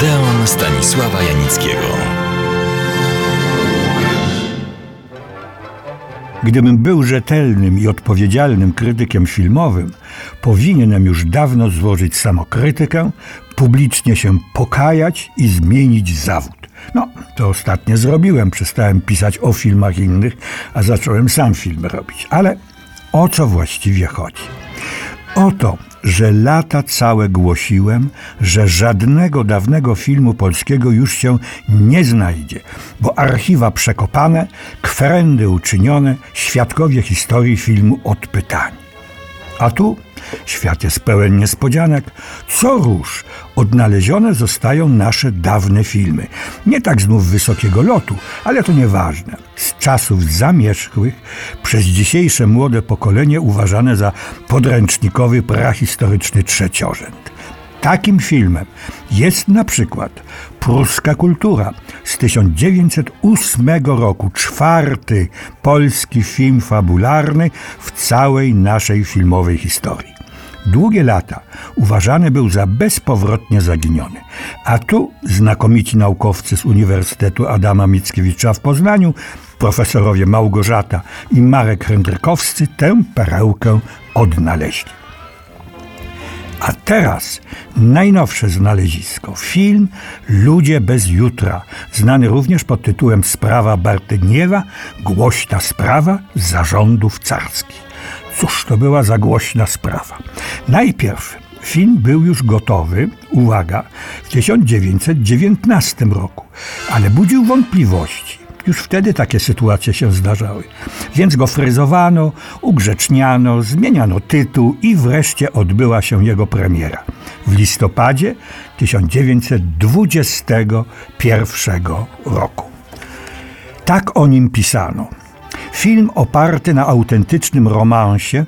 Odeon Stanisława Janickiego. Gdybym był rzetelnym i odpowiedzialnym krytykiem filmowym, powinienem już dawno złożyć samokrytykę, publicznie się pokajać i zmienić zawód. No, to ostatnie zrobiłem. Przestałem pisać o filmach innych, a zacząłem sam filmy robić. Ale o co właściwie chodzi? O to, że lata całe głosiłem, że żadnego dawnego filmu polskiego już się nie znajdzie, bo archiwa przekopane, kwerendy uczynione, świadkowie historii filmu odpytani. A tu świat jest pełen niespodzianek. Co róż odnalezione zostają nasze dawne filmy. Nie tak znów wysokiego lotu, ale to nieważne. Z czasów zamierzchłych przez dzisiejsze młode pokolenie uważane za podręcznikowy prahistoryczny trzeciorzęd. Takim filmem jest na przykład Pruska Kultura 1908 roku, czwarty polski film fabularny w całej naszej filmowej historii. Długie lata uważany był za bezpowrotnie zaginiony, a tu znakomici naukowcy z Uniwersytetu Adama Mickiewicza w Poznaniu, profesorowie Małgorzata i Marek Hendrykowscy tę perełkę odnaleźli. A teraz najnowsze znalezisko. Film Ludzie bez jutra, znany również pod tytułem Sprawa Bartyniewa, głośna sprawa zarządów carskich. Cóż to była za głośna sprawa? Najpierw film był już gotowy, uwaga, w 1919 roku, ale budził wątpliwości. Już wtedy takie sytuacje się zdarzały. Więc go fryzowano, ugrzeczniano, zmieniano tytuł i wreszcie odbyła się jego premiera w listopadzie 1921 roku. Tak o nim pisano. Film oparty na autentycznym romansie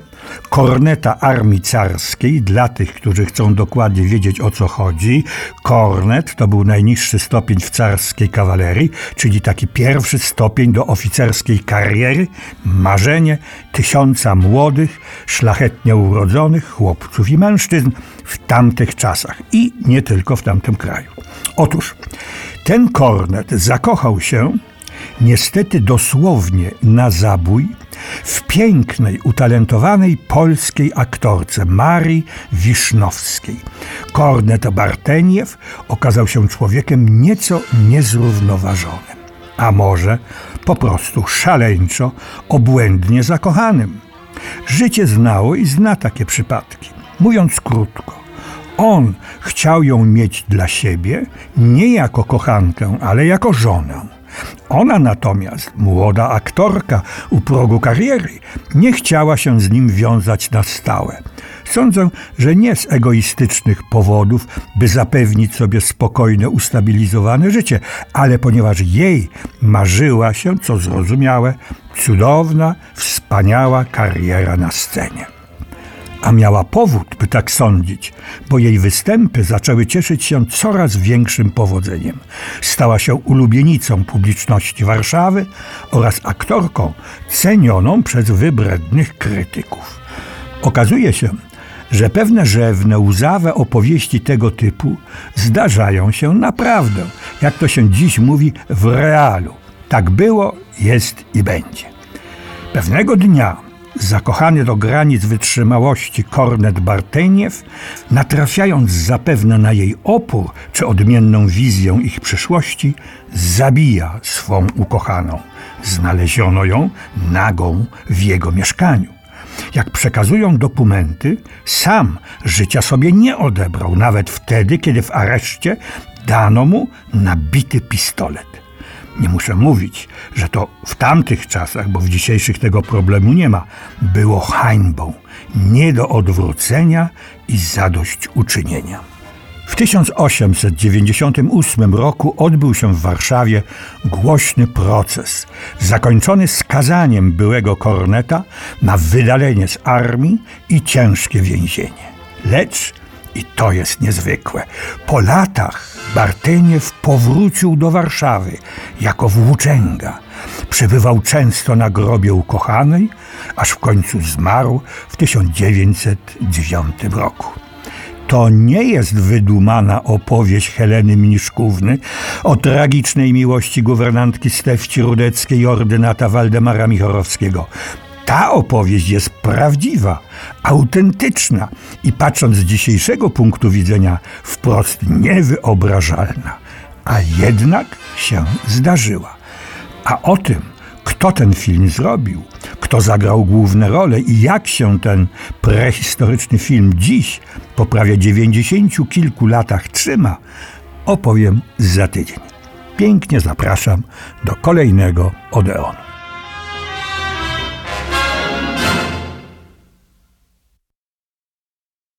Korneta Armii Carskiej, dla tych, którzy chcą dokładnie wiedzieć o co chodzi. Kornet to był najniższy stopień w carskiej kawalerii, czyli taki pierwszy stopień do oficerskiej kariery, marzenie tysiąca młodych, szlachetnie urodzonych chłopców i mężczyzn w tamtych czasach i nie tylko w tamtym kraju. Otóż ten kornet zakochał się niestety dosłownie na zabój w pięknej, utalentowanej polskiej aktorce Marii Wisznowskiej. Kornet Barteniew okazał się człowiekiem nieco niezrównoważonym, a może po prostu szaleńczo, obłędnie zakochanym. Życie znało i zna takie przypadki. Mówiąc krótko, on chciał ją mieć dla siebie nie jako kochankę, ale jako żonę. Ona natomiast, młoda aktorka u progu kariery, nie chciała się z nim wiązać na stałe. Sądzę, że nie z egoistycznych powodów, by zapewnić sobie spokojne, ustabilizowane życie, ale ponieważ jej marzyła się, co zrozumiałe, cudowna, wspaniała kariera na scenie a miała powód, by tak sądzić, bo jej występy zaczęły cieszyć się coraz większym powodzeniem. Stała się ulubienicą publiczności Warszawy oraz aktorką cenioną przez wybrednych krytyków. Okazuje się, że pewne rzewne, łzawe opowieści tego typu zdarzają się naprawdę, jak to się dziś mówi, w realu. Tak było, jest i będzie. Pewnego dnia Zakochany do granic wytrzymałości Kornet Barteniew, natrafiając zapewne na jej opór czy odmienną wizję ich przyszłości, zabija swą ukochaną. Znaleziono ją nagą w jego mieszkaniu. Jak przekazują dokumenty, sam życia sobie nie odebrał, nawet wtedy, kiedy w areszcie dano mu nabity pistolet. Nie muszę mówić, że to w tamtych czasach, bo w dzisiejszych tego problemu nie ma, było hańbą, nie do odwrócenia i zadośćuczynienia. W 1898 roku odbył się w Warszawie głośny proces, zakończony skazaniem byłego korneta na wydalenie z armii i ciężkie więzienie. Lecz i to jest niezwykłe. Po latach Bartyniew powrócił do Warszawy jako włóczęga. Przebywał często na grobie ukochanej, aż w końcu zmarł w 1909 roku. to nie jest wydumana opowieść Heleny Mniszkówny o tragicznej miłości guwernantki Stefci Rudeckiej i ordynata Waldemara Michorowskiego. Ta opowieść jest prawdziwa, autentyczna i patrząc z dzisiejszego punktu widzenia wprost niewyobrażalna. A jednak się zdarzyła. A o tym, kto ten film zrobił, kto zagrał główne role i jak się ten prehistoryczny film dziś, po prawie dziewięćdziesięciu kilku latach trzyma, opowiem za tydzień. Pięknie zapraszam do kolejnego Odeonu.